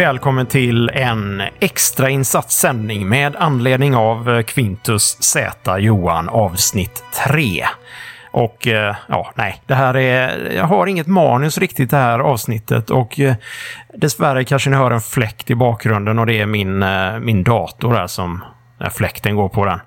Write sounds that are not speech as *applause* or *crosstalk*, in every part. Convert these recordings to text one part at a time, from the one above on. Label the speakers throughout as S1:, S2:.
S1: välkommen till en extrainsatt sändning med anledning av eh, Quintus Z Johan avsnitt 3. Och eh, ja, nej, det här är... Jag har inget manus riktigt det här avsnittet och eh, dessvärre kanske ni hör en fläkt i bakgrunden och det är min, min dator där som när fläkten går på den.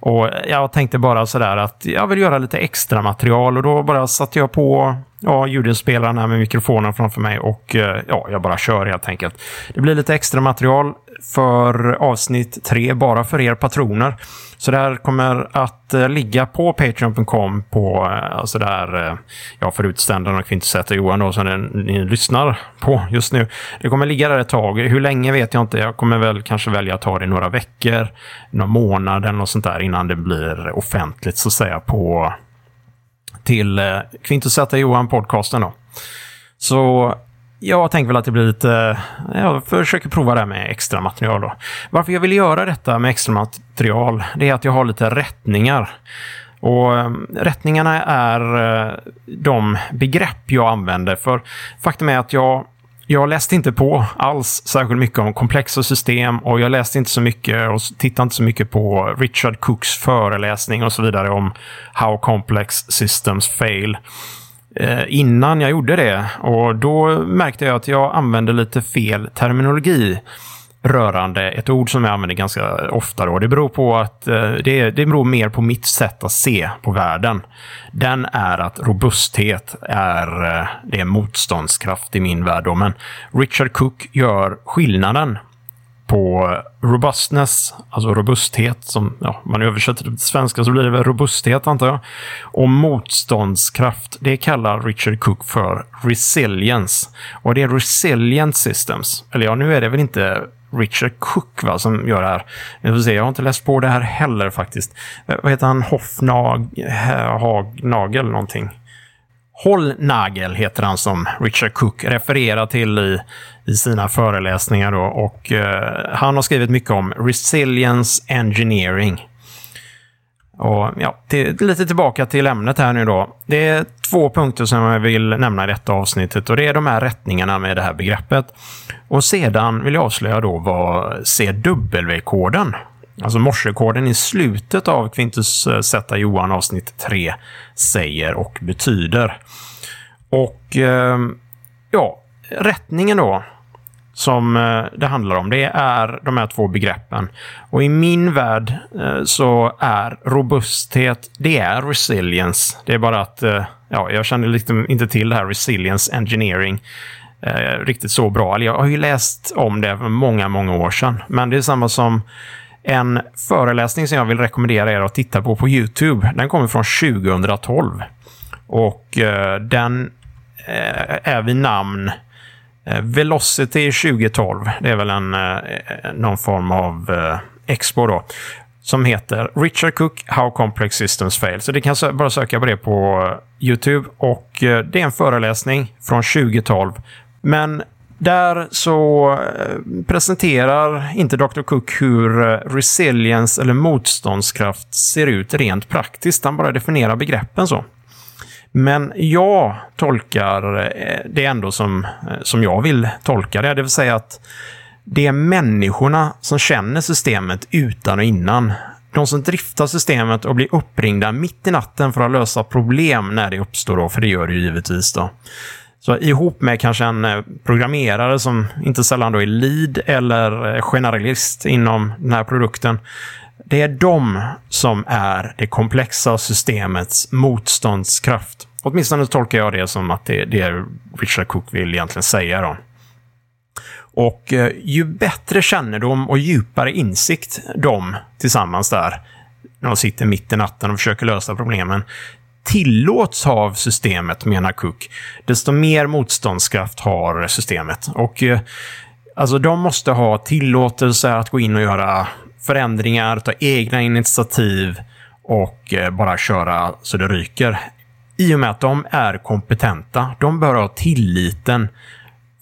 S1: Och jag tänkte bara sådär att jag vill göra lite extra material och då bara satte jag på ja, ljudinspelaren här med mikrofonen framför mig och eh, ja, jag bara kör helt enkelt. Det blir lite extra material för avsnitt tre bara för er patroner. Så det här kommer att eh, ligga på Patreon.com på, eh, alltså där, eh, ja, för utständaren och Kvintessäter Johan då, som ni lyssnar på just nu. Det kommer ligga där ett tag. Hur länge vet jag inte. Jag kommer väl kanske välja att ta det några veckor, några månader eller något sånt där innan det blir offentligt så att säga på till eh, Johan podcasten då. Så jag tänker väl att det blir lite... Eh, jag försöker prova det här med extra material då. Varför jag vill göra detta med extra material, det är att jag har lite rättningar. Och eh, rättningarna är eh, de begrepp jag använder. För faktum är att jag jag läste inte på alls särskilt mycket om komplexa system och jag läste inte så mycket och tittade inte så mycket på Richard Cooks föreläsning och så vidare om How Complex Systems Fail. Eh, innan jag gjorde det. Och då märkte jag att jag använde lite fel terminologi rörande ett ord som jag använder ganska ofta. Då. Det beror på att eh, det, det beror mer på mitt sätt att se på världen. Den är att robusthet är, eh, det är motståndskraft i min värld. Då. Men Richard Cook gör skillnaden på robustness, alltså robusthet, som ja, man översätter det till svenska så blir det väl robusthet antar jag. Och motståndskraft, det kallar Richard Cook för resilience. Och det är resilient systems. Eller ja, nu är det väl inte Richard Cook va, som gör det här. Jag, får se, jag har inte läst på det här heller faktiskt. Eh, vad heter han? Hoffnag... Eh, Hagnagel någonting. Hållnagel heter han som Richard Cook refererar till i, i sina föreläsningar. Då. Och, eh, han har skrivit mycket om resilience engineering. Och ja, till, lite tillbaka till ämnet här nu då. Det är två punkter som jag vill nämna i detta avsnittet och det är de här rättningarna med det här begreppet. Och sedan vill jag avslöja då vad CW-koden alltså morsekoden i slutet av Quintus eh, Z Johan avsnitt 3 säger och betyder. Och eh, ja, rättningen då som eh, det handlar om, det är de här två begreppen. Och i min värld eh, så är robusthet, det är resilience. Det är bara att, eh, ja, jag känner liksom inte till det här resilience engineering riktigt så bra. Jag har ju läst om det för många, många år sedan. Men det är samma som en föreläsning som jag vill rekommendera er att titta på på YouTube. Den kommer från 2012. Och eh, den eh, är vid namn eh, Eh, Velocity 2012. Det är väl en, eh, någon form av eh, expo då. Som heter Richard Cook How Complex Systems Fail. Så det kan bara söka på det på YouTube. Och det är en föreläsning från 2012. Men där så presenterar inte Dr. Cook hur resilience eller motståndskraft ser ut rent praktiskt. Han bara definierar begreppen så. Men jag tolkar eh, det ändå som, eh, som jag vill tolka det. Det vill säga att det är människorna som känner systemet utan och innan. De som driftar systemet och blir uppringda mitt i natten för att lösa problem när det uppstår, då, för det gör det ju givetvis. då. Så ihop med kanske en eh, programmerare som inte sällan då är lead eller generalist inom den här produkten. Det är de som är det komplexa systemets motståndskraft. Åtminstone tolkar jag det som att det, det är Richard Cook vill egentligen säga. Då. Och eh, ju bättre kännedom och djupare insikt de tillsammans där, när de sitter mitt i natten och försöker lösa problemen, tillåts av systemet, menar Cook, desto mer motståndskraft har systemet. Och eh, alltså, de måste ha tillåtelse att gå in och göra förändringar, ta egna initiativ och eh, bara köra så det ryker. I och med att de är kompetenta. De bör ha tilliten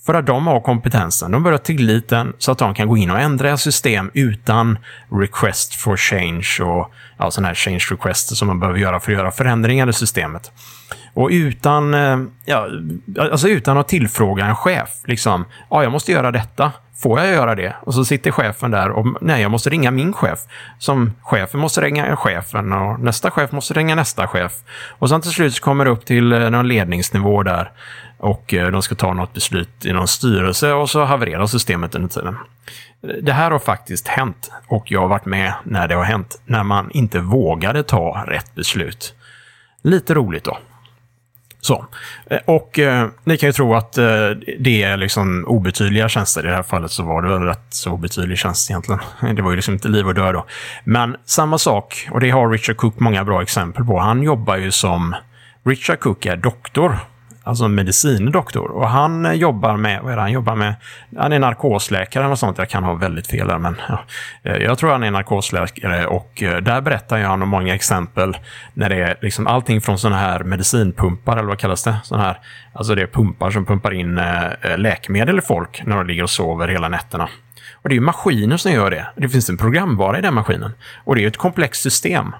S1: För att de har kompetensen, de bör ha tilliten så att de kan gå in och ändra system utan request for change och ja, sådana här change requests som man behöver göra för att göra förändringar i systemet. Och utan, eh, ja, alltså utan att tillfråga en chef, liksom, ja, jag måste göra detta. Får jag göra det? Och så sitter chefen där och nej, jag måste ringa min chef. Som chefen måste ringa chefen och nästa chef måste ringa nästa chef. Och sen till slut kommer det upp till eh, någon ledningsnivå där och eh, de ska ta något beslut i någon styrelse och så havererar systemet under tiden. Det här har faktiskt hänt och jag har varit med när det har hänt, när man inte vågade ta rätt beslut. Lite roligt då. Så. Eh, och eh, ni kan ju tro att eh, det är liksom obetydliga tjänster. I det här fallet så var det väl rätt så obetydlig tjänst egentligen. *laughs* Det var ju liksom inte liv och död då. Men samma sak, och det har Richard Cook många bra exempel på. Han jobbar ju som... Richard Cook är doktor alltså medicindoktor. Och han eh, jobbar med, vad är det han jobbar med? Han är narkosläkare eller sånt. Jag kan ha väldigt fel där, men ja. Eh, jag tror han är narkosläkare och eh, där berättar han om många exempel när det är liksom allting från sådana här medicinpumpar, eller vad kallas det? Såna här, alltså det är pumpar som pumpar in läkemedel i folk när de ligger och sover hela nätterna. Och det är maskiner som gör det. Det finns en programvara i den maskinen. Och det är ett komplext system.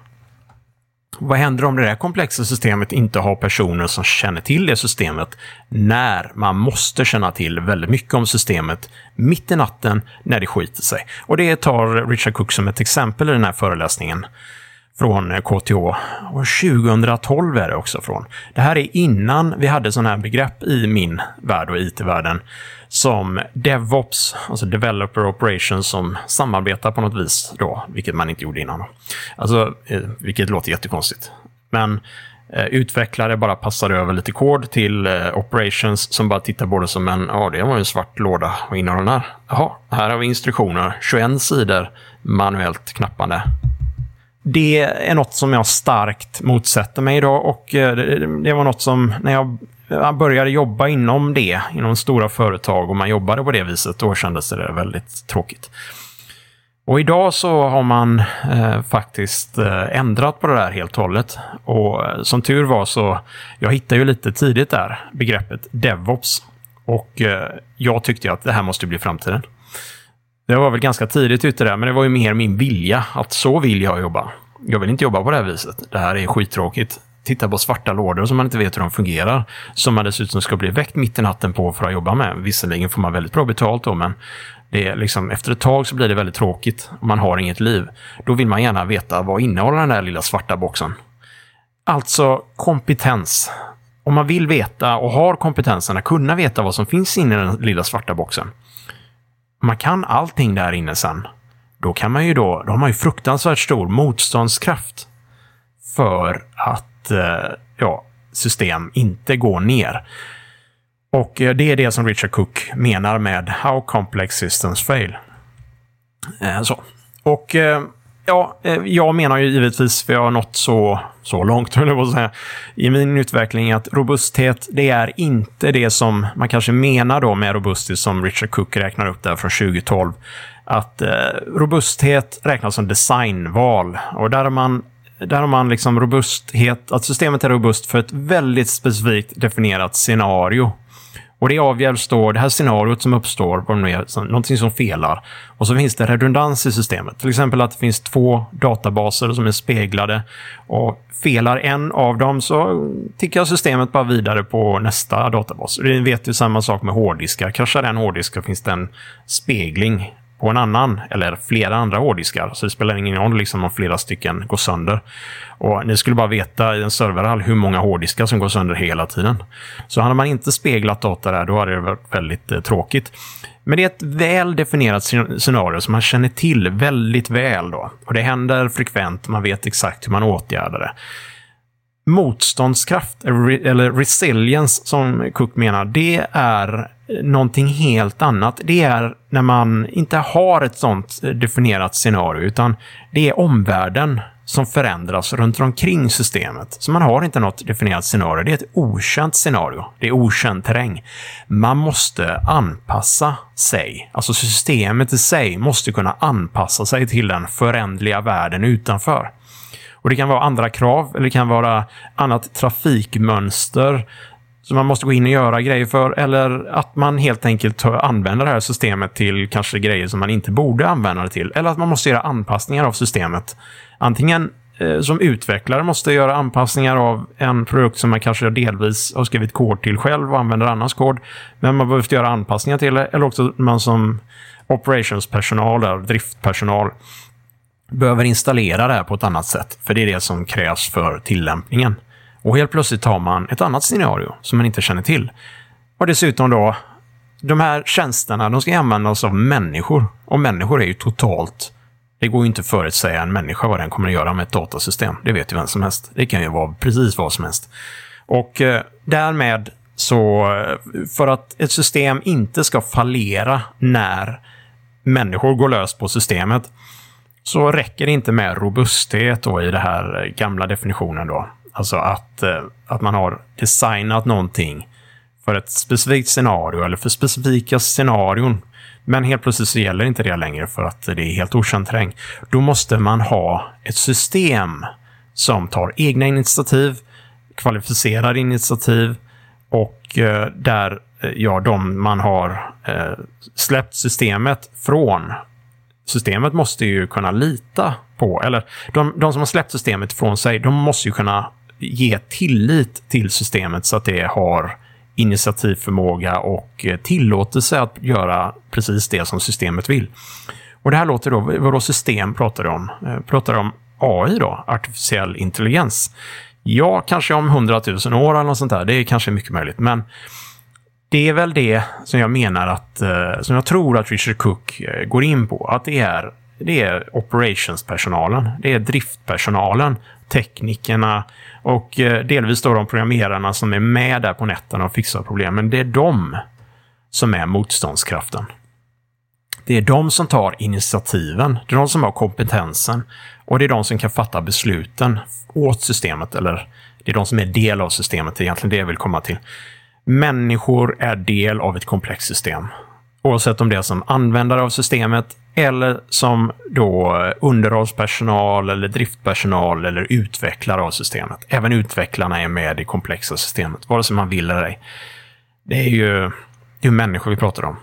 S1: Vad händer om det där komplexa systemet inte har personer som känner till det systemet när man måste känna till väldigt mycket om systemet mitt i natten när det skiter sig? Och det tar Richard Cook som ett exempel i den här föreläsningen från KTH. Och 2012 är det också från. Det här är innan vi hade sådana här begrepp i min värld och IT-världen som DevOps, alltså Developer Operations, som samarbetar på något vis då, vilket man inte gjorde innan. Alltså, eh, vilket låter jättekonstigt. Men eh, utvecklare bara passade över lite kod till eh, Operations som bara tittar på det som en, ja det var ju en svart låda. Vad innehåller den här? Jaha, här har vi instruktioner, 21 sidor manuellt knappande. Det är något som jag starkt motsätter mig idag och eh, det var något som när jag man började jobba inom det, inom stora företag och man jobbade på det viset, då kändes det väldigt tråkigt. Och idag så har man eh, faktiskt eh, ändrat på det där helt och hållet. Och eh, som tur var så, jag hittade ju lite tidigt där begreppet DevOps. Och eh, jag tyckte att det här måste bli framtiden. Det var väl ganska tidigt ute där, men det var ju mer min vilja att så vill jag jobba. Jag vill inte jobba på det här viset. Det här är skittråkigt titta på svarta lådor som man inte vet hur de fungerar. Som man dessutom ska bli väckt mitt i natten på för att jobba med. Visserligen får man väldigt bra betalt då, men det är liksom, efter ett tag så blir det väldigt tråkigt och man har inget liv. Då vill man gärna veta vad innehåller den där lilla svarta boxen. Alltså kompetens. Om man vill veta och har kompetensen att kunna veta vad som finns inne i den lilla svarta boxen. Man kan allting där inne sen, då kan man ju då, då har man ju fruktansvärt stor motståndskraft för att Eh, ja, system inte går ner. Och eh, det är det som Richard Cook menar med How complex systems fail. Eh, så. Och ja, jag menar ju givetvis, för jag har nått så, så långt, *laughs* höll jag på att säga, i min utveckling att robusthet, det är inte det som man kanske menar då med robusthet som Richard Cook räknar upp där från 2012. Att eh, robusthet räknas som designval och där har man där har man liksom robusthet, att systemet är robust för ett väldigt specifikt definierat scenario. Och det avgörs då, det här scenariot som uppstår, på någonting som felar. Och så finns det redundans i systemet. Till exempel att det finns två databaser som är speglade. Och felar en av dem så tickar systemet bara vidare på nästa databas. Vi vet ju samma sak med hårddiskar. Kraschar en hårddisk så finns det en spegling på en annan eller flera andra hårddiskar. Så det spelar ingen roll liksom, om flera stycken går sönder. Och ni skulle bara veta i en serverhall hur många hårddiskar som går sönder hela tiden. Så hade man inte speglat data där, då hade det varit väldigt eh, tråkigt. Men det är ett väl definierat scenario som man känner till väldigt väl. Då. Och Det händer frekvent, man vet exakt hur man åtgärdar det motståndskraft, eller resilience som Cook menar, det är någonting helt annat. Det är när man inte har ett sånt definierat scenario, utan det är omvärlden som förändras runt omkring systemet. Så man har inte något definierat scenario. Det är ett okänt scenario. Det är okänd terräng. Man måste anpassa sig. Alltså systemet i sig måste kunna anpassa sig till den förändliga världen utanför. Och Det kan vara andra krav, eller det kan vara annat trafikmönster som man måste gå in och göra grejer för, eller att man helt enkelt använder det här systemet till kanske grejer som man inte borde använda det till, eller att man måste göra anpassningar av systemet. Antingen eh, som utvecklare måste göra anpassningar av en produkt som man kanske delvis har skrivit kod till själv och använder annans kod, men man behöver göra anpassningar till det, eller också man som operationspersonal, eller driftpersonal, behöver installera det här på ett annat sätt, för det är det som krävs för tillämpningen. Och helt plötsligt har man ett annat scenario som man inte känner till. Och dessutom då, de här tjänsterna, de ska användas av människor. Och människor är ju totalt... Det går ju inte att förutsäga en människa vad den kommer att göra med ett datasystem. Det vet ju vem som helst. Det kan ju vara precis vad som helst. Och eh, därmed så, eh, för att ett system inte ska fallera när människor går lös på systemet, så räcker det inte med robusthet då i den här eh, gamla definitionen. Då. Alltså att, eh, att man har designat någonting för ett specifikt scenario eller för specifika scenarion. Men helt plötsligt så gäller inte det längre för att det är helt okänd terräng. Då måste man ha ett system som tar egna initiativ, kvalificerade initiativ och eh, där ja, de man har släppt systemet från systemet måste ju kunna lita på, eller de, de som har släppt systemet från sig, de måste ju kunna ge tillit till systemet så att det har initiativförmåga och tillåter tillåtelse att göra precis det som systemet vill. Och det här låter då, vadå system pratar du om? Eh, pratar du om AI då? Artificiell intelligens? Ja, kanske om hundratusen år eller något sånt där. Det är kanske mycket möjligt, men det är väl det som jag menar att, eh, som jag tror att Richard Cook eh, går in på, att det är, det är operationspersonalen, det är driftpersonalen, teknikerna, och eh, delvis då de programmerarna som är med där på nätterna och fixar problemen. Det är de som är motståndskraften. Det är de som tar initiativen. Det är de som har kompetensen. Och det är de som kan fatta besluten åt systemet. Eller det är de som är del av systemet. Det är egentligen det jag vill komma till. Människor är del av ett komplext system. Oavsett om det är som användare av systemet eller som då eh, underhållspersonal eller driftpersonal eller utvecklare av systemet. Även utvecklarna är med i komplexa systemet, vare sig man vill eller ej. Det är ju det är människor vi pratar om.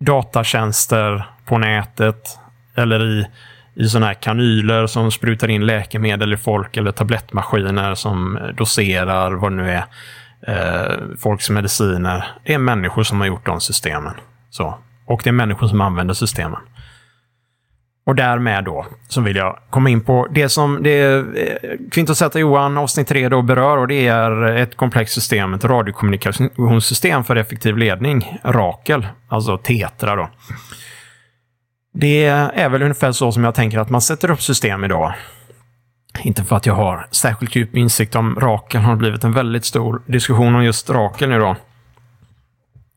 S1: Datatjänster på nätet eller i, i sådana här kanyler som sprutar in läkemedel i folk eller tablettmaskiner som eh, doserar vad det nu är. Eh, folks mediciner. Det är människor som har gjort de systemen. Så. Och det är människor som använder systemen. Och därmed då så vill jag komma in på det som det eh, Z Johan avsnitt 3 då berör och det är ett komplext system, ett radiokommunikationssystem för effektiv ledning, Rakel, alltså Tetra då. Det är väl ungefär så som jag tänker att man sätter upp system idag. Inte för att jag har särskilt djup insikt om Rakel, har blivit en väldigt stor diskussion om just Rakel nu då.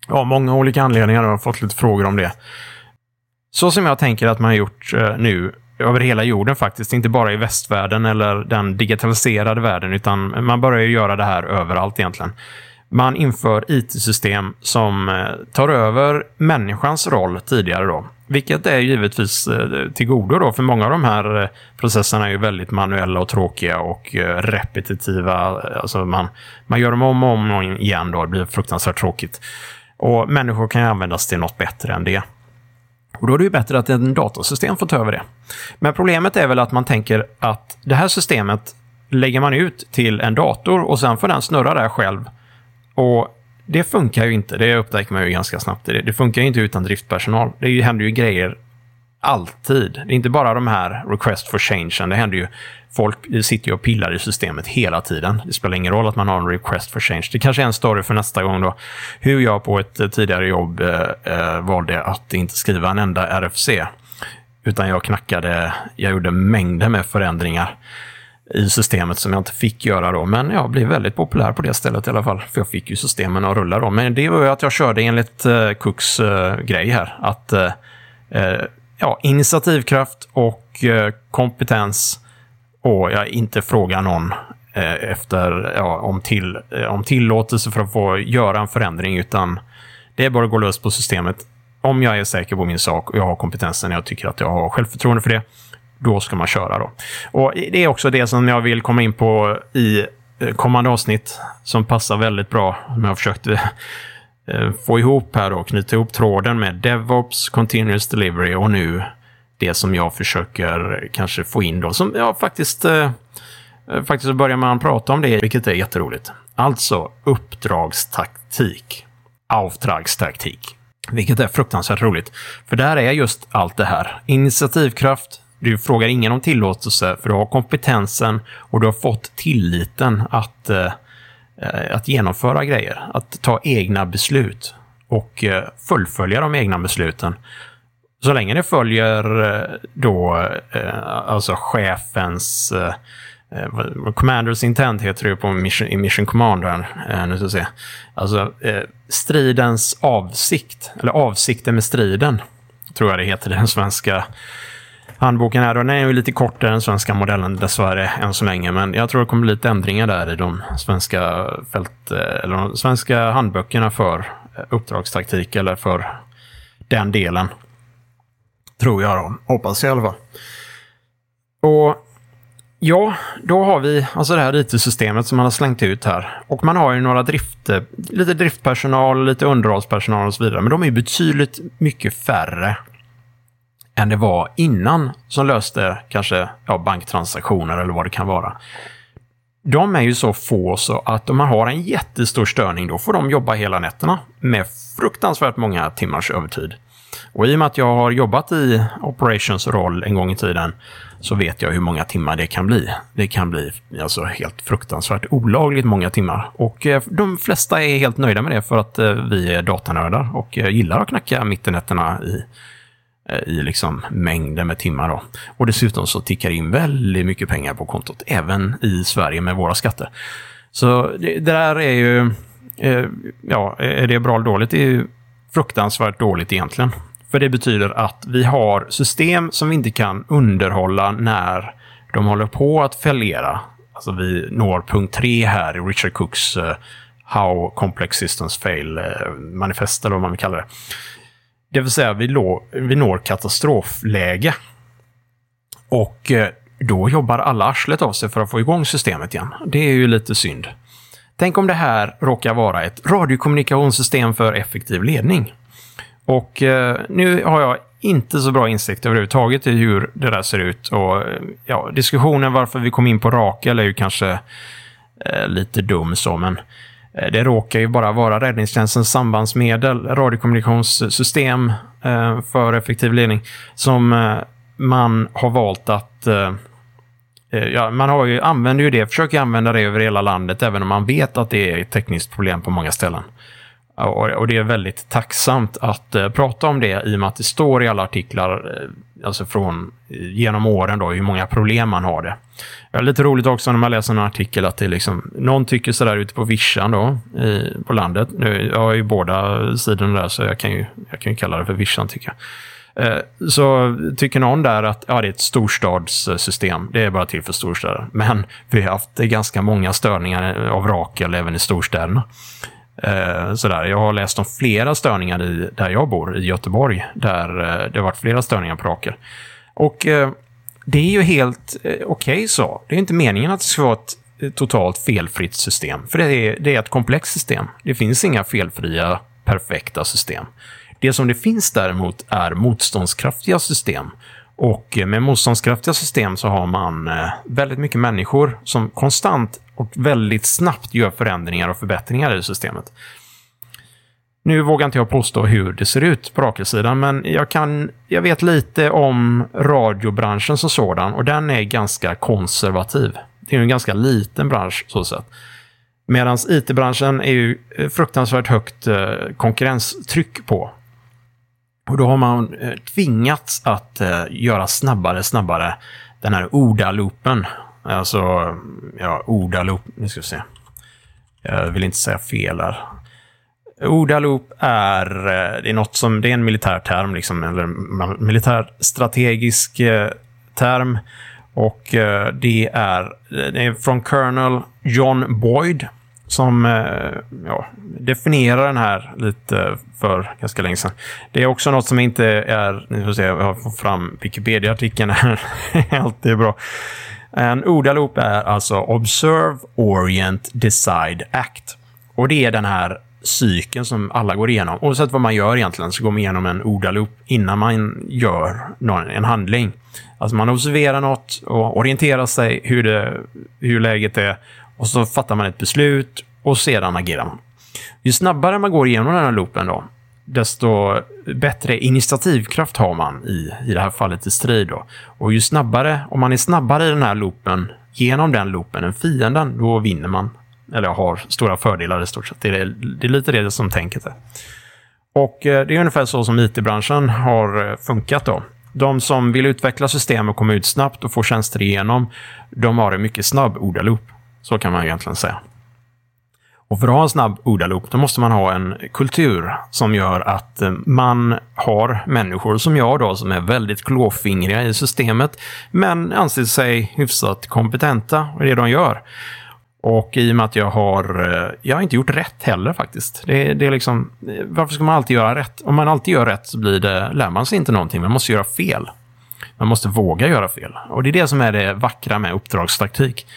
S1: Ja, många olika anledningar har fått lite frågor om det. Så som jag tänker att man har gjort eh, nu över hela jorden faktiskt, inte bara i västvärlden eller den digitaliserade världen, utan man börjar ju göra det här överallt egentligen. Man inför IT-system som eh, tar över människans roll tidigare då. Vilket är givetvis eh, till godo då, för många av de här eh, processerna är ju väldigt manuella och tråkiga och eh, repetitiva. Alltså man, man gör dem om och om igen då, det blir fruktansvärt tråkigt. Och människor kan ju användas till något bättre än det. Och då är det ju bättre att en datorsystem får ta över det. Men problemet är väl att man tänker att det här systemet lägger man ut till en dator och sen får den snurra där själv. Och det funkar ju inte. Det upptäcker man ju ganska snabbt. Det, funkar ju inte utan driftpersonal. Det händer ju grejer alltid. Det är inte bara de här request for change. Det händer ju folk sitter ju och pillar i systemet hela tiden. Det spelar ingen roll att man har en request for change. Det kanske är en story för nästa gång då. Hur jag på ett eh, tidigare jobb eh, eh valde att inte skriva en enda RFC. Utan jag knackade, jag gjorde mängder med förändringar i systemet som jag inte fick göra då. Men jag blev väldigt populär på det stället i alla fall. För jag fick ju systemen att rulla då. Men det var ju att jag körde enligt eh, Cooks eh, grej här. Att eh, eh, ja, initiativkraft och eh, kompetens och jag inte frågar någon eh, efter, ja, om, till, eh, om tillåtelse för att få göra en förändring, utan det är bara att gå lös på systemet. Om jag är säker på min sak och jag har kompetensen jag tycker att jag har självförtroende för det, då ska man köra. då. Och Det är också det som jag vill komma in på i eh, kommande avsnitt som passar väldigt bra. Som jag har försökt eh, få ihop här och knyta ihop tråden med DevOps, Continuous Delivery och nu det som jag försöker kanske få in då. Som jag faktiskt, eh, eh faktiskt börjar man prata om det, vilket är jätteroligt. Alltså uppdragstaktik. Auftragstaktik. Vilket är fruktansvärt roligt. För där är just allt det här. Initiativkraft, du frågar ingen om tillåtelse för du har kompetensen och du har fått tilliten att, eh, eh, att genomföra grejer. Att ta egna beslut och eh, fullfölja de egna besluten. Så länge det följer eh, då eh, alltså chefens eh, eh Commanders intent heter det på mission, i Mission Commander. Eh, nu ska se. Alltså stridens avsikt, eller avsikten med striden, tror jag det heter i den svenska handboken här. Den är ju lite kortare än svenska modellen dessvärre än så länge, men jag tror det kommer bli lite ändringar där i de svenska fält, eller de svenska handböckerna för uppdragstaktik eller för den delen. Tror jag då. Hoppas jag i alla fall. Och ja, då har vi alltså det här IT-systemet som man har slängt ut här. Och man har ju några drift, lite driftpersonal, lite underhållspersonal och så vidare. Men de är betydligt mycket färre än det var innan som löste kanske ja, banktransaktioner eller vad det kan vara. De är ju så få så att om man har en jättestor störning då får de jobba hela nätterna med fruktansvärt många timmars övertid. Och i och med att jag har jobbat i operations roll en gång i tiden så vet jag hur många timmar det kan bli. Det kan bli alltså helt fruktansvärt olagligt många timmar. Och eh, de flesta är helt nöjda med det för att eh, vi är datanördar och eh, gillar att knacka mitt i nätterna i, Eh, i liksom mängder med timmar. Då. Och dessutom så tickar in väldigt mycket pengar på kontot, även i Sverige med våra skatter. Så det, det där är ju, eh, ja, är det bra eller dåligt? Det är ju fruktansvärt dåligt egentligen. För det betyder att vi har system som vi inte kan underhålla när de håller på att fallera. Alltså vi når punkt tre här i Richard Cooks uh, How Complex Systems Fail uh, manifest, eller vad man vill kalla det. Det vill säga, vi, lå, vi når katastrofläge. Och eh, då jobbar alla arslet av sig för att få igång systemet igen. Det är ju lite synd. Tänk om det här råkar vara ett radiokommunikationssystem för effektiv ledning. Och eh, nu har jag inte så bra insikt överhuvudtaget i hur det där ser ut. Och eh, ja, diskussionen varför vi kom in på Rakel är ju kanske eh, lite dum så, men eh, Eh, det råkar ju bara vara räddningstjänstens sambandsmedel, radiokommunikationssystem eh, för effektiv ledning, som eh, man har valt att Ja, man har ju, använder ju det, försöker använda det över hela landet, även om man vet att det är ett tekniskt problem på många ställen. Och det är väldigt tacksamt att eh, prata om det i och med att det står i alla artiklar, eh, alltså från eh, genom åren då, hur många problem man har det. Det är lite roligt också när man läser en artikel att det liksom, någon tycker sådär ute på vischan då, i, på landet. Nu, jag har ju båda sidorna där så jag kan ju, jag kan ju kalla det för vischan tycker jag. Så tycker någon där att ja, det är ett storstadssystem. Det är bara till för storstäder. Men vi har haft ganska många störningar av Rakel även i storstäderna. Eh, sådär. Jag har läst om flera störningar i, där jag bor, i Göteborg, där eh, det har varit flera störningar på raken. Och eh, det är ju helt eh, okej okay så. Det är inte meningen att det ska vara ett eh, totalt felfritt system, för det är, det är ett komplext system. Det finns inga felfria, perfekta system. Det som det finns däremot är motståndskraftiga system. Och med motståndskraftiga system så har man eh, väldigt mycket människor som konstant och väldigt snabbt gör förändringar och förbättringar i systemet. Nu vågar inte jag påstå hur det ser ut på Rakelsidan, men jag, kan, jag vet lite om radiobranschen som sådan och den är ganska konservativ. Det är en ganska liten bransch så sett. Medan it-branschen är ju eh, fruktansvärt högt eh, konkurrenstryck på. Och då har man eh, tvingats att eh, göra snabbare, snabbare den här ODA-loopen. Alltså, ja, ODA-loop, nu ska vi se. Jag vill inte säga fel här. ODA-loop är, eh, det är något som, det är en militär term, liksom, eller militär strategisk term. Och det är, det är från Colonel John Boyd som eh, ja, definierar den här lite för ganska länge sedan. Det är också något som inte är, nu får se, jag får fram Wikipedia-artikeln här, *laughs* alltid bra. En ODA-loop är alltså Observe, Orient, Decide, Act. Och det är den här cykeln som alla går igenom. Oavsett vad man gör egentligen så går man igenom en ODA-loop innan man gör en handling. Alltså man observerar något och orienterar sig hur, det, hur läget är och så fattar man ett beslut och sedan agerar man. Ju snabbare man går igenom den här loopen då, desto bättre initiativkraft har man i, i det här fallet i strid. Då. Och ju snabbare, om man är snabbare i den här loopen, genom den loopen än fienden, då vinner man. Eller har stora fördelar i stort sett. Det är, det är lite det som tänket är. Och eh, det är ungefär så som it-branschen har eh, funkat då. De som vill utveckla system och komma ut snabbt och få tjänster igenom, de har en mycket snabb ODA-loop. Så kan man egentligen säga. Och för att ha en snabb ODA-loop, då måste man ha en kultur som gör att eh, man har människor som jag då, som är väldigt klåfingriga i systemet, men anser sig hyfsat kompetenta i det de gör. Och i och med att jag har, eh, jag har inte gjort rätt heller faktiskt. Det, det är liksom, eh, varför ska man alltid göra rätt? Om man alltid gör rätt så blir det, lär man sig inte någonting. Man måste göra fel. Man måste våga göra fel. Och det är det som är det vackra med uppdragstaktik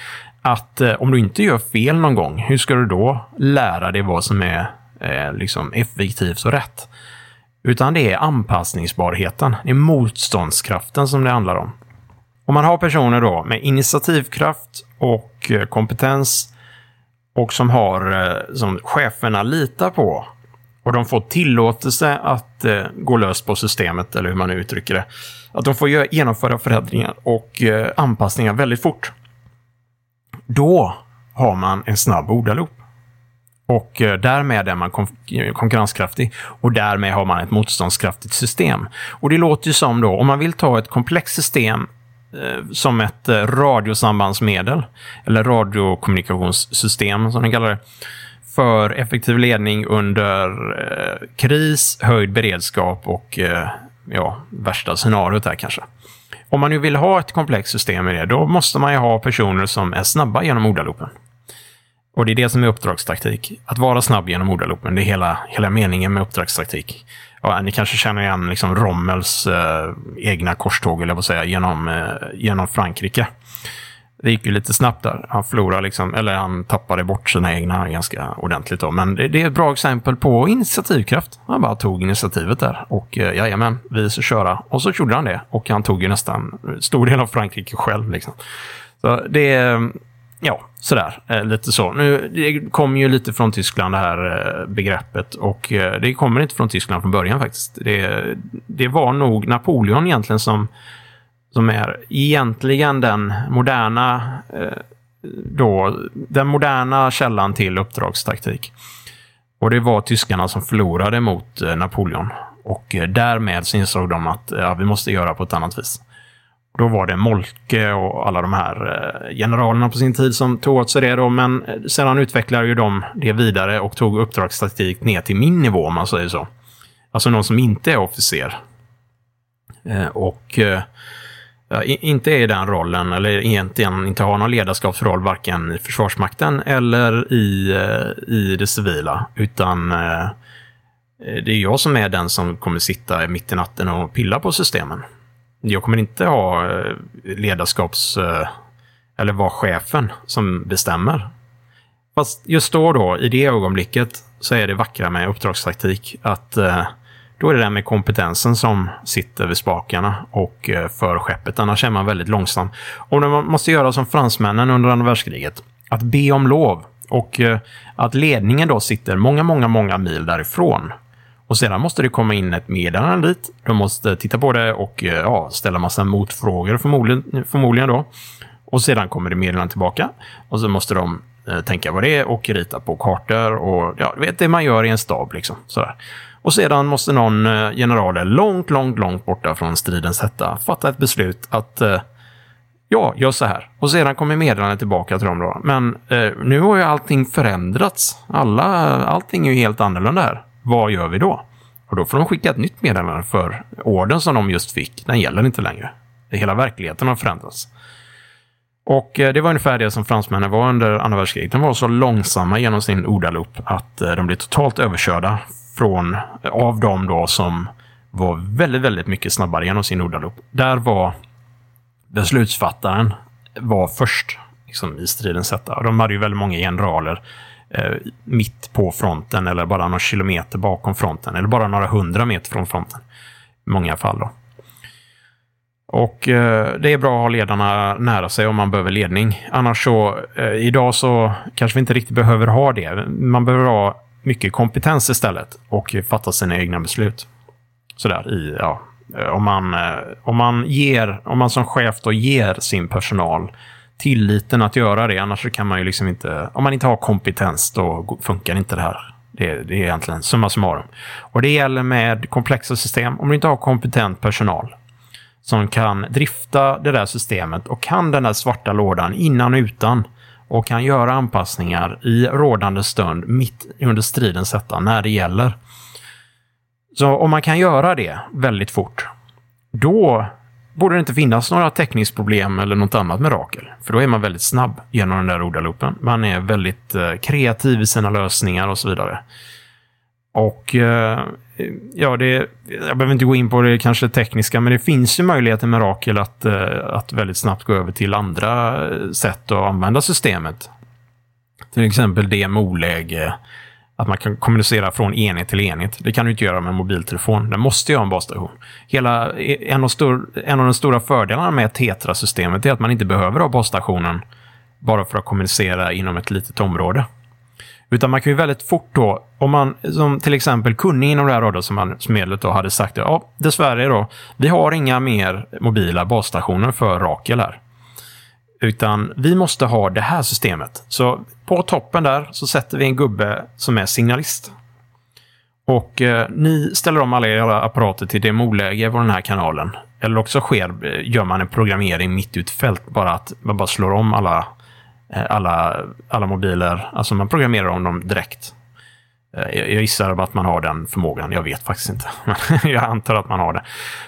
S1: att eh, om du inte gör fel någon gång, hur ska du då lära dig vad som är eh, liksom effektivt och rätt? Utan det är anpassningsbarheten, det är motståndskraften som det handlar om. Om man har personer då med initiativkraft och eh, kompetens och som har eh, som cheferna litar på och de får tillåtelse att eh, gå lös på systemet, eller hur man nu uttrycker det. Att de får genomföra förändringar och anpassningar väldigt fort. Då har man en snabb ordaloop. Och eh, därmed är man eh, konkurrenskraftig och därmed har man ett motståndskraftigt system. Och det låter ju som då, om man vill ta ett komplext system eh, som ett eh, radiosambandsmedel, eller radiokommunikationssystem som de kallar det, för effektiv ledning under eh, kris, höjd beredskap och eh, ja, värsta scenariot här kanske. Om man nu vill ha ett komplext system i det, då måste man ju ha personer som är snabba genom ordaloopen. Och det är det som är uppdragstaktik. Att vara snabb genom ordaloopen, det är hela, hela meningen med uppdragstaktik. Ja, ni kanske känner igen liksom Rommels eh, egna korståg, eller vad säga, genom, eh, genom Frankrike. Det gick ju lite snabbt där. Han förlorade liksom, eller han tappade bort sina egna ganska ordentligt då. Men det, det är ett bra exempel på initiativkraft. Han bara tog initiativet där och eh, jajamän, vi ska köra. Och så gjorde han det. Och han tog ju nästan stor del av Frankrike själv liksom. Så det är, ja, sådär, eh, lite så. Nu, det kommer ju lite från Tyskland det här eh, begreppet och eh, det kommer inte från Tyskland från början faktiskt. Det, det var nog Napoleon egentligen som som är egentligen den moderna, eh, då, den moderna källan till uppdragstaktik. Och det var tyskarna som förlorade mot eh, Napoleon. Och eh, därmed så insåg de att eh, ja, vi måste göra på ett annat vis. Då var det Molke och alla de här generalerna på sin tid som tog åt sig det. Då, men sedan utvecklade ju de det vidare och tog uppdragstaktik ner till min nivå, om man säger så. Alltså någon som inte är officer. Och inte är i den rollen, eller egentligen inte har någon ledarskapsroll varken i Försvarsmakten eller i, eh, i det civila. Utan eh, eh, det är jag som är den som kommer sitta mitt i natten och pilla på systemen. Jag kommer inte ha ledarskaps... eller vara chefen som bestämmer. Fast just då, då, i det ögonblicket, så är det vackra med uppdragstaktik att då är det där med kompetensen som sitter vid spakarna och eh, för skeppet. Annars är man väldigt långsam. Och man måste göra som fransmännen under andra världskriget. Att be om lov. Och eh, att ledningen då sitter många, många, många mil därifrån. Och sedan måste det komma in ett meddelande dit. De måste titta på det och eh, ja, ställa massa motfrågor förmodligen, förmodligen då. Och sedan kommer det meddelande tillbaka. Och så måste de tänka vad det är och rita på kartor och ja, du vet det man gör i en stab liksom. Sådär. Och sedan måste någon eh, general långt, långt, långt borta från stridens hetta fatta ett beslut att eh, ja, gör så här. Och sedan kommer meddelandet tillbaka till dem då. Men eh, nu har ju allting förändrats. Alla, allting är ju helt annorlunda här. Vad gör vi då? Och då får de skicka ett nytt meddelande för orden som de just fick, den gäller inte längre. Hela verkligheten har förändrats. Och eh, det var ungefär det som fransmännen var under andra världskriget. De var så långsamma genom sin ordalopp att de blev totalt överkörda från, av dem då som var väldigt, väldigt mycket snabbare genom sin ordaloop. Där var beslutsfattaren var först liksom, i striden sätta. De hade ju väldigt många generaler eh, mitt på fronten eller bara några kilometer bakom fronten eller bara några hundra meter från fronten. I många fall då. Och eh, det är bra att ha ledarna nära sig om man behöver ledning. Annars så, eh, idag så kanske vi inte riktigt behöver ha det. Man behöver ha mycket kompetens istället och fatta sina egna beslut. Sådär i, ja, om man, eh, om man ger, om man som chef då ger sin personal tilliten att göra det, annars kan man ju liksom inte, om man inte har kompetens då funkar inte det här. Det, det är egentligen summa summarum. Och det gäller med komplexa system. Om du inte har kompetent personal som kan drifta det där systemet och kan den där svarta lådan innan och utan och kan göra anpassningar i rådande stund mitt under stridens hetta när det gäller. Så om man kan göra det väldigt fort, då borde det inte finnas några tekniska eller något annat med Rakel. För då är man väldigt snabb genom den där ordaloopen. Man är väldigt eh, kreativ i sina lösningar och så vidare. Och eh, ja, det, jag behöver inte gå in på det kanske tekniska, men det finns ju möjligheter med Rakel att, eh, att väldigt snabbt gå över till andra eh, sätt att använda systemet. Till exempel DMO-läge, att man kan kommunicera från enhet till enhet. Det kan du inte göra med mobiltelefon. Den måste ju ha en basstation. Hela, eh, en, av stor, en av de stora fördelarna med Tetra-systemet är att man inte behöver ha basstationen bara för att kommunicera inom ett litet område. Utan man kan ju väldigt fort då, om man som till exempel kunnig inom det här radarsamhället då hade sagt ja, dessvärre då, vi har inga mer mobila basstationer för Rakel här. Utan vi måste ha det här systemet. Så på toppen där så sätter vi en gubbe som är signalist. Och eh, ni ställer om alla era apparater till demoläge på den här kanalen. Eller också sker, eh, gör man en programmering mitt ut fält, bara att man bara slår om alla Eh, alla, alla mobiler. Alltså man programmerar om dem direkt. Eh, jag gissar att man har den förmågan. Jag vet faktiskt inte. *laughs* Men jag antar att man har det.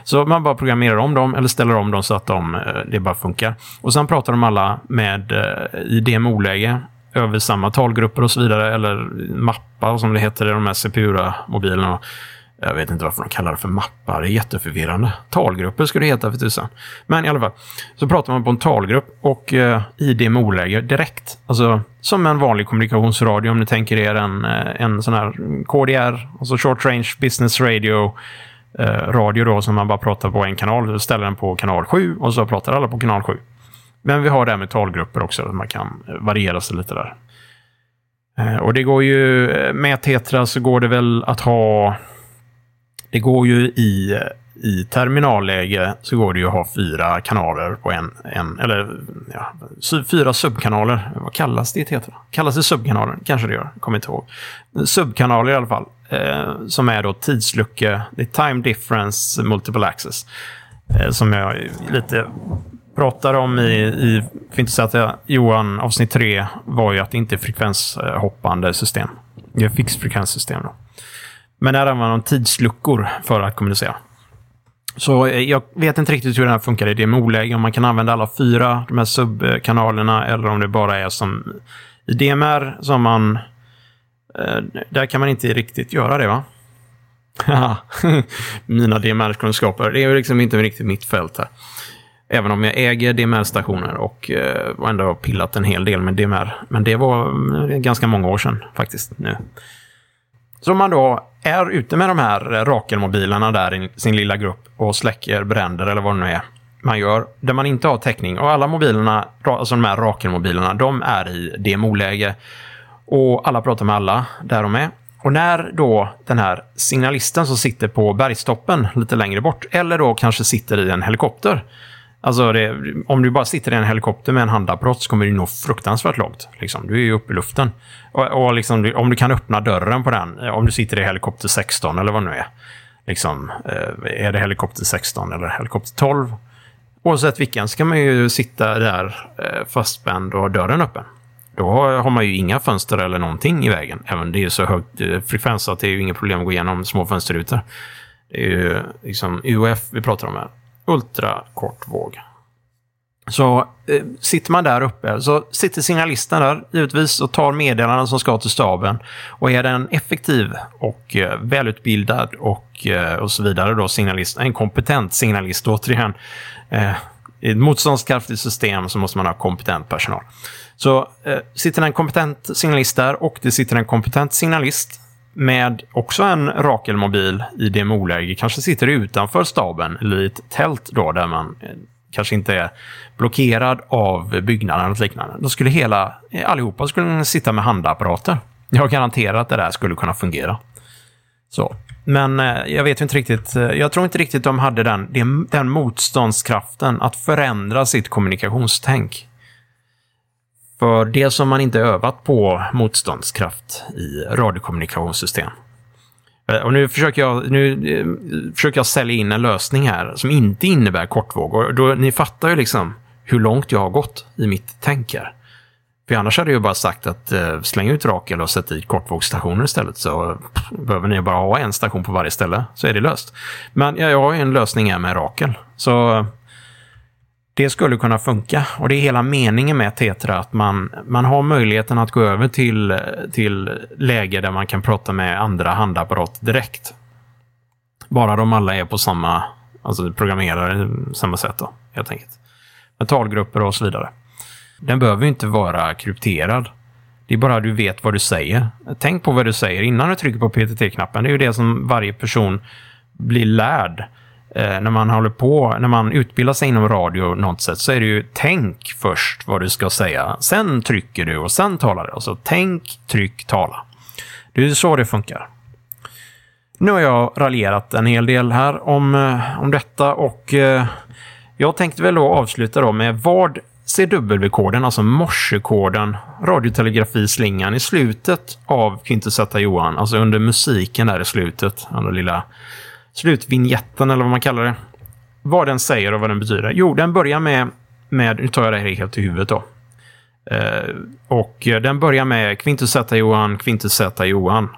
S1: Så man bara programmerar om dem eller ställer om dem så att de, eh, det bara funkar. Och sen pratar de alla med i DMO-läge över samma talgrupper och så vidare. Eller mappar som det heter i de här CPU-mobilerna. Jag vet inte varför de kallar det för mappar. Det är jätteförvirrande. Talgrupper skulle det heta för tusan. Men i alla fall, så pratar man på en talgrupp och eh, i DMO-läge direkt. Alltså som en vanlig kommunikationsradio om ni tänker er en, eh, en sån här KDR, alltså short range business radio. Eh, radio då som man bara pratar på en kanal. Ställer den på kanal 7 och så pratar alla på kanal 7. Men vi har det här med talgrupper också. Man kan eh, variera sig lite där. Eh, och det går ju, eh, med Tetra så går det väl att ha det går ju i, i terminalläge så går det ju att ha fyra kanaler på en, en eller ja, fyra subkanaler. Vad kallas det heter? Kallas det subkanaler? Kanske det gör, kommer inte ihåg. Subkanaler i alla fall. Eh, som är då tidslucka, det är time difference multiple access. Eh, som jag lite pratar om i, i för inte säga att Johan, avsnitt tre var ju att det inte är frekvenshoppande system. Det är fixfrekvenssystem. Då. Men där använder man tidsluckor för att kommunicera. Så eh, jag vet inte riktigt hur det här funkar i DMO-läge, om man kan använda alla fyra de här subkanalerna eller om det bara är som i DMR som man... Eh, där kan man inte riktigt göra det va? *laughs* Mina DMR-kunskaper, det är liksom inte riktigt mitt fält här. Även om jag äger DMR-stationer och eh, ändå har pillat en hel del med DMR. Men det var ganska många år sedan faktiskt nu. Så man då är ute med de här eh, Rakelmobilerna där i sin lilla grupp och släcker bränder eller vad det nu är man gör, där man inte har täckning. Och alla mobilerna, alltså de här Rakelmobilerna, de är i DMO-läge. Och alla pratar med alla där de är. Och när då den här signalisten som sitter på bergstoppen lite längre bort, eller då kanske sitter i en helikopter, Alltså, det, om du bara sitter i en helikopter med en handapparat så kommer du nå fruktansvärt långt. Liksom. Du är ju uppe i luften. Och, och liksom, om du kan öppna dörren på den, eh, om du sitter i helikopter 16 eller vad det nu är. Liksom, eh, är det helikopter 16 eller helikopter 12? Oavsett vilken kan man ju sitta där eh, fastspänd och ha dörren öppen. Då har man ju inga fönster eller någonting i vägen. Även det är så högt frekvens att det är ju inga problem att gå igenom små fönsterrutor. Det är ju liksom UF vi pratar om här ultrakortvåg. Så eh, sitter man där uppe så sitter signalisten där givetvis och tar meddelanden som ska till staben. Och är den effektiv och eh, välutbildad och, eh, och så vidare då signalist, en kompetent signalist återigen. Eh, I ett motståndskraftigt system så måste man ha kompetent personal. Så eh, sitter en kompetent signalist där och det sitter en kompetent signalist med också en Rakel-mobil i DMO-läge, kanske sitter utanför staben eller i ett tält då där man eh, kanske inte är blockerad av byggnaden och liknande. Då skulle hela, eh, allihopa skulle sitta med handapparater. Jag garanterar att det där skulle kunna fungera. Så. Men eh, jag vet inte riktigt. Jag tror inte riktigt de hade den, den motståndskraften att förändra sitt kommunikationstänk. För det som man inte övat på motståndskraft i radiokommunikationssystem. Eh, och nu försöker jag, nu eh, försöker jag sälja in en lösning här som inte innebär kortvåg. Då, ni fattar ju liksom hur långt jag har gått i mitt tänk. För annars hade jag bara sagt att eh, släng ut Rakel och sätt dit kortvågsstationer istället. Så pff, behöver ni bara ha en station på varje ställe så är det löst. Men ja, jag har en lösning här med Rakel. Så eh, det skulle kunna funka. Och det är hela meningen med Tetra, att man, man har möjligheten att gå över till, till läge där man kan prata med andra handapparat direkt. Bara de alla är på samma, alltså programmerare, samma sätt då, helt enkelt. Med talgrupper och så vidare. Den behöver inte vara krypterad. Det är bara att du vet vad du säger. Tänk på vad du säger innan du trycker på PTT-knappen. Det är ju det som varje person blir lärd. Eh, när man håller på, när man utbildar sig inom radio något sätt, så är det ju tänk först vad du ska säga. Sen trycker du och sen talar du. Alltså tänk, tryck, tala. Det är så det funkar. Nu har jag raljerat en hel del här om, eh, om detta och eh, jag tänkte väl då avsluta då med vad CW-koden, alltså morsekoden, radiotelegrafislingan i slutet av Quintus Z Johan, alltså under musiken där i slutet, den lilla slutvinjetten eller vad man kallar det. Vad den säger och vad den betyder. Jo, den börjar med, med nu tar jag det här helt i huvudet då. Eh, och den börjar med Quintus Z Johan, Quintus Z Johan.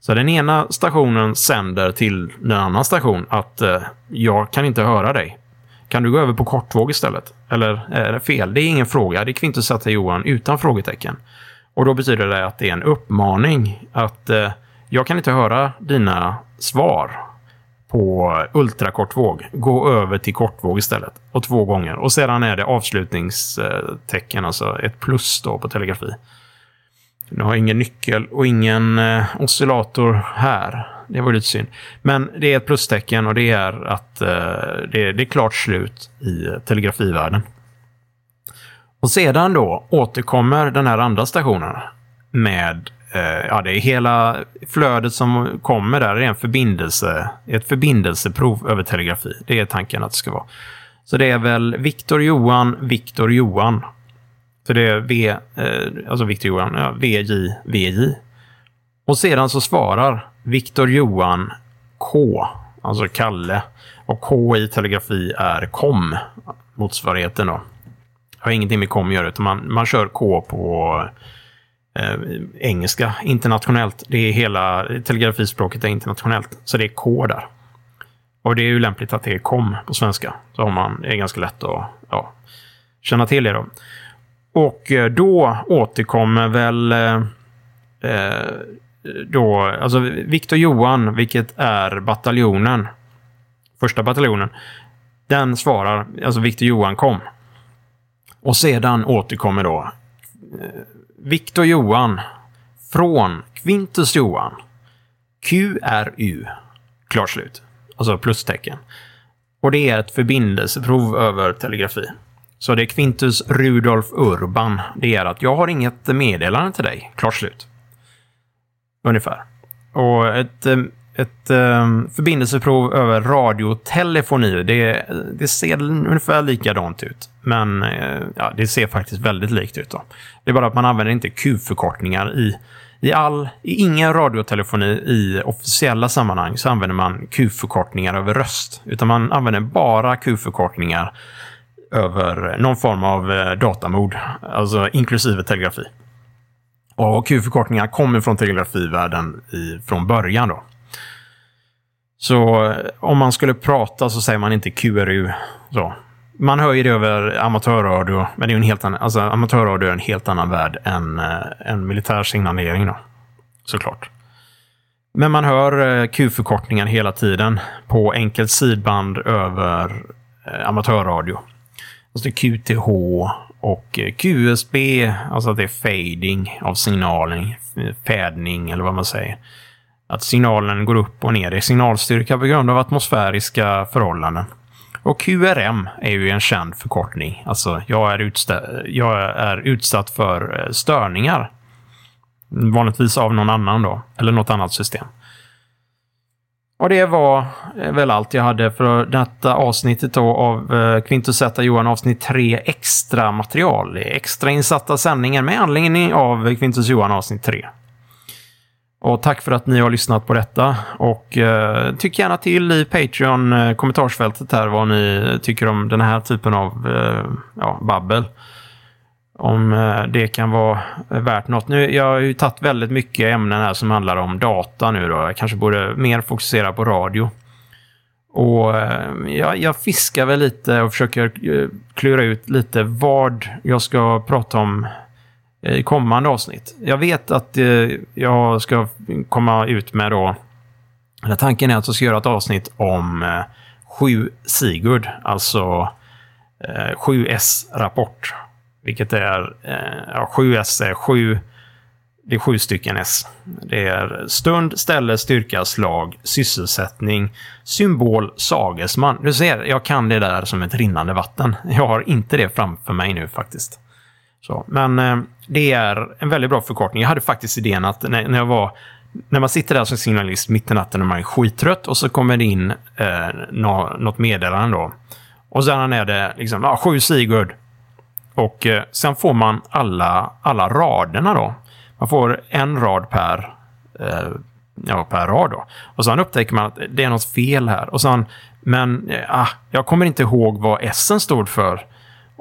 S1: Så den ena stationen sänder till den andra station att eh, jag kan inte höra dig. Kan du gå över på kortvåg istället? Eller är det fel? Det är ingen fråga. Det är Quintus Z Johan utan frågetecken. Och då betyder det att det är en uppmaning att eh, jag kan inte höra dina svar på ultrakortvåg. Gå över till kortvåg istället. Och två gånger. Och sedan är det avslutningstecken, alltså ett plus då på telegrafi. Nu har jag ingen nyckel och ingen eh, oscillator här. Det var lite synd. Men det är ett plustecken och det är att eh, det, det är klart slut i telegrafivärlden. Och sedan då återkommer den här andra stationen med Eh, ja, det är hela flödet som kommer där är en förbindelse, ett förbindelseprov över telegrafi. Det är tanken att det ska vara. Så det är väl Viktor Johan, Viktor Johan. Så det är V, eh, alltså Viktor Johan, ja, VJ, VJ. Och sedan så svarar Viktor Johan K, alltså Kalle. Och K i telegrafi är KOM, motsvarigheten då. Har ingenting med KOM att göra, utan man, man kör K på eh, engelska internationellt. Det är hela telegrafispråket är internationellt, så det är K där. Och det är ju lämpligt att det är kom på svenska. Så har man, det är ganska lätt att ja, känna till det då. Och eh, då återkommer väl eh, eh då, alltså Viktor Johan, vilket är bataljonen, första bataljonen, den svarar, alltså Viktor Johan kom. Och sedan återkommer då eh, Viktor Johan från Quintus Johan. QRU. Klart slut. Alltså plustecken. Och det är ett förbindelseprov över telegrafi. Så det är Quintus Rudolf Urban. Det är att jag har inget meddelande till dig. Klart slut. Ungefär. Och ett eh, ett um, förbindelseprov över radiotelefoni. Det, det ser ungefär likadant ut. Men uh, ja, det ser faktiskt väldigt likt ut. Då. Det är bara att man använder inte Q-förkortningar i, i all... I ingen radiotelefoni i officiella sammanhang så använder man Q-förkortningar över röst. Utan man använder bara Q-förkortningar över någon form av eh, datamod. Alltså inklusive telegrafi. Och Q-förkortningar kommer från telegrafivärlden i, från början. då. Så eh, om man skulle prata så säger man inte QRU. Så. Man hör ju det över amatörradio, men det är en helt annan, alltså, amatörradio är en helt annan värld än, äh, än militär signalering. Då. Såklart. Men man hör eh, Q-förkortningen hela tiden på enkelt sidband över amatörradio. Alltså QTH och QSB, alltså att det är fading av signalen, fädning eller vad man säger. Att signalen går upp och ner i signalstyrka på grund av atmosfäriska förhållanden. Och QRM är ju en känd förkortning. Alltså, jag är, jag är utsatt för eh, störningar. Vanligtvis av någon annan då, eller något annat system. Och det var eh, väl allt jag hade för detta avsnittet då av eh, Quintus Z Johan avsnitt 3 extra material. Extra insatta sändningar med anledning av Quintus Johan avsnitt 3. Och tack för att ni har lyssnat på detta. Och eh, tyck gärna till i Patreon eh, kommentarsfältet här vad ni tycker om den här typen av eh, ja, babbel om eh, det kan vara eh, värt något. Nu, jag har ju tagit väldigt mycket ämnen här som handlar om data nu då. Jag kanske borde mer fokusera på radio. Och eh, jag, jag fiskar väl lite och försöker eh, klura ut lite vad jag ska prata om Eh, i kommande avsnitt. Jag vet att eh, jag ska komma ut med då... Eller tanken är att jag ska göra ett avsnitt om eh, 7 Sigurd, alltså 7S-rapport. Vilket är eh, ja, 7S är 7 det är sju stycken S. Det är stund, ställe, styrka, slag, sysselsättning, symbol, sagesman. Du ser, jag kan det där som ett rinnande vatten. Jag har inte det framför mig nu faktiskt. Så, men eh, det är en väldigt bra förkortning. Jag hade faktiskt idén att när, när jag var när man sitter där som signalist mitt i natten och man är skittrött och så kommer det in eh, något meddelande då. Och sen är det liksom, ah, sju Sigurd, och eh, sen får man alla, alla raderna då. Man får en rad per, eh, ja, per rad då. Och sen upptäcker man att det är något fel här. Och sen, men eh, ah, jag kommer inte ihåg vad S stod för.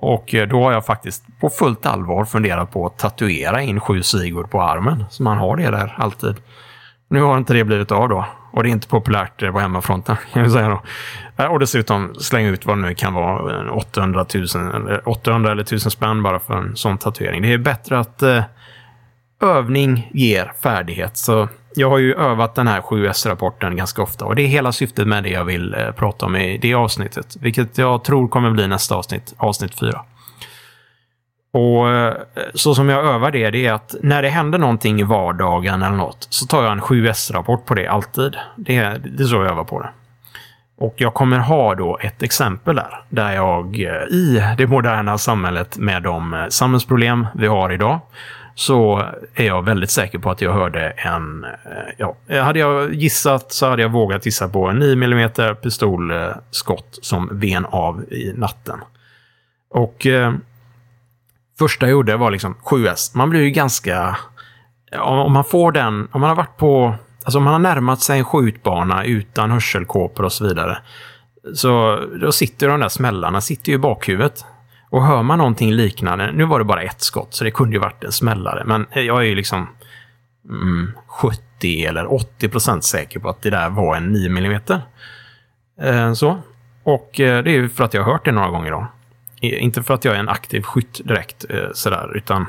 S1: Och eh, då har jag faktiskt på fullt allvar funderat på att tatuera in sju Sigurd på armen. Så man har det där alltid. Nu har inte det blivit av då. Och det är inte populärt eh, på hemmafronten, kan jag säga då. Eh, och dessutom slänga ut vad det nu kan vara, 800, 000, 800 eller 1000 spänn bara för en sån tatuering. Det är bättre att eh, övning ger färdighet. Så jag har ju övat den här 7S-rapporten ganska ofta och det är hela syftet med det jag vill eh, prata om i det avsnittet. Vilket jag tror kommer bli nästa avsnitt, avsnitt 4. Och eh, så som jag övar det, det är att när det händer någonting i vardagen eller något så tar jag en 7S-rapport på det alltid. Det är, det är så jag övar på det. Och jag kommer ha då ett exempel där, där jag eh, i det moderna samhället med de eh, samhällsproblem vi har idag, så är jag väldigt säker på att jag hörde en... Eh, ja, hade jag gissat så hade jag vågat gissa på en 9 mm pistolskott eh, som ven av i natten. Och eh, första jag gjorde var liksom 7S. Man blir ju ganska... Om man får den... Om man har varit på... Alltså om man har närmat sig en skjutbana utan hörselkåpor och så vidare. Så då sitter de där smällarna sitter ju i bakhuvudet. Och hör man någonting liknande, nu var det bara ett skott så det kunde ju varit en smällare, men jag är ju liksom mm, 70 eller 80 procent säker på att det där var en 9 mm. Eh, så. Och eh, det är ju för att jag har hört det några gånger då. Inte för att jag är en aktiv skytt direkt eh, sådär, utan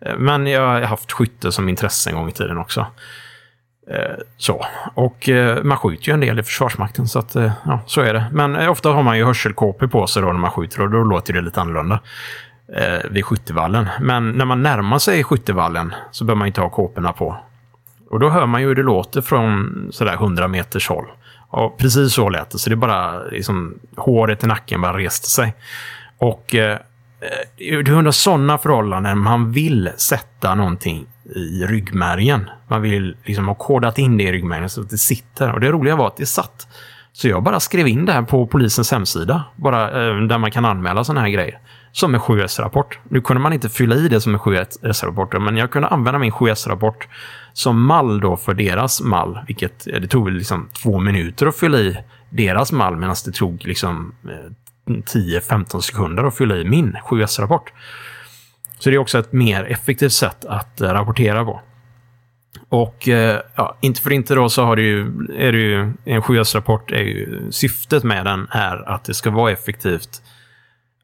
S1: eh, men jag har haft skytte som intresse en gång i tiden också. Eh, så. Och eh, man skjuter ju en del i Försvarsmakten, så att, eh, ja, så är det. Men eh, ofta har man ju hörselkåpor på sig då när man skjuter och då låter det lite annorlunda vid skyttevallen. Men när man närmar sig skyttevallen så bör man inte ha kåporna på. Och då hör man ju hur det låter från sådär 100 meters håll. Och precis så lät det, så det är bara liksom, håret i nacken bara reste sig. Och eh, det är under sådana förhållanden man vill sätta någonting i ryggmärgen. Man vill liksom ha kodat in det i ryggmärgen så att det sitter. Och det roliga var att det satt. Så jag bara skrev in det här på polisens hemsida, bara eh, där man kan anmäla sådana här grejer. Som en 7S-rapport. Nu kunde man inte fylla i det som en 7S-rapport, men jag kunde använda min 7S-rapport som mall då för deras mall, vilket eh, det tog liksom två minuter att fylla i deras mall medan det tog liksom eh, 10-15 sekunder att fylla i min 7S-rapport. Så det är också ett mer effektivt sätt att eh, rapportera på. Och eh, ja, inte för inte då så har det ju, är det ju en 7S-rapport, är ju, syftet med den är att det ska vara effektivt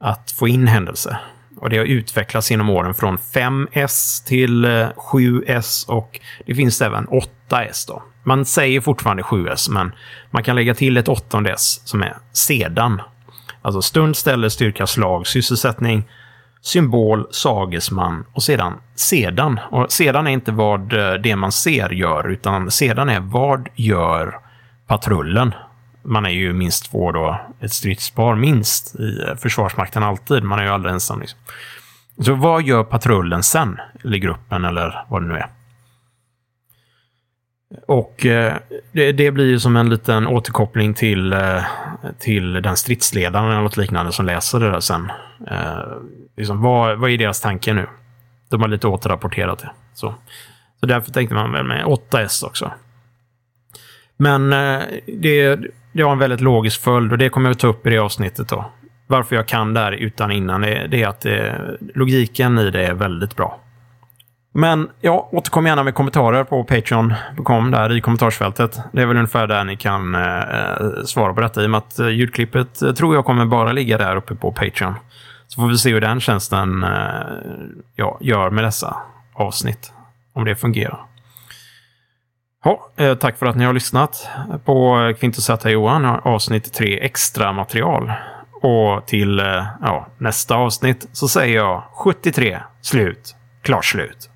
S1: att få in händelser. Och det har utvecklats genom åren från 5S till eh, 7S och det finns även 8S då. Man säger fortfarande 7S, men man kan lägga till ett åttonde S som är sedan Alltså stund, ställe, styrka, slag, sysselsättning, symbol, sagesman och sedan sedan. Och sedan är inte vad eh, det man ser gör, utan sedan är vad gör patrullen? Man är ju minst två då, ett stridspar minst i eh, Försvarsmakten alltid. Man är ju aldrig ensam. Liksom. Så vad gör patrullen sen? Eller gruppen eller vad det nu är. Och eh, det, det, blir ju som en liten återkoppling till, eh, till den stridsledaren eller något liknande som läser det där sen. Eh, liksom, vad, vad är deras tanke nu? De har lite återrapporterat det. Så, så därför tänkte man väl med 8S också. Men eh, det, det har en väldigt logisk följd och det kommer jag ta upp i det avsnittet. då. Varför jag kan där utan innan, det, det är att det, logiken i det är väldigt bra. Men ja, återkom gärna med kommentarer på Patreon.com där i kommentarsfältet. Det är väl ungefär där ni kan eh, svara på detta i och med att eh, ljudklippet eh, tror jag kommer bara ligga där uppe på Patreon. Så får vi se hur den tjänsten eh, ja, gör med dessa avsnitt. Om det fungerar. Ja, eh, tack för att ni har lyssnat på eh, Quintus Z Johan, avsnitt 3 extra material. Och till eh, ja, nästa avsnitt så säger jag 73, slut, klart slut.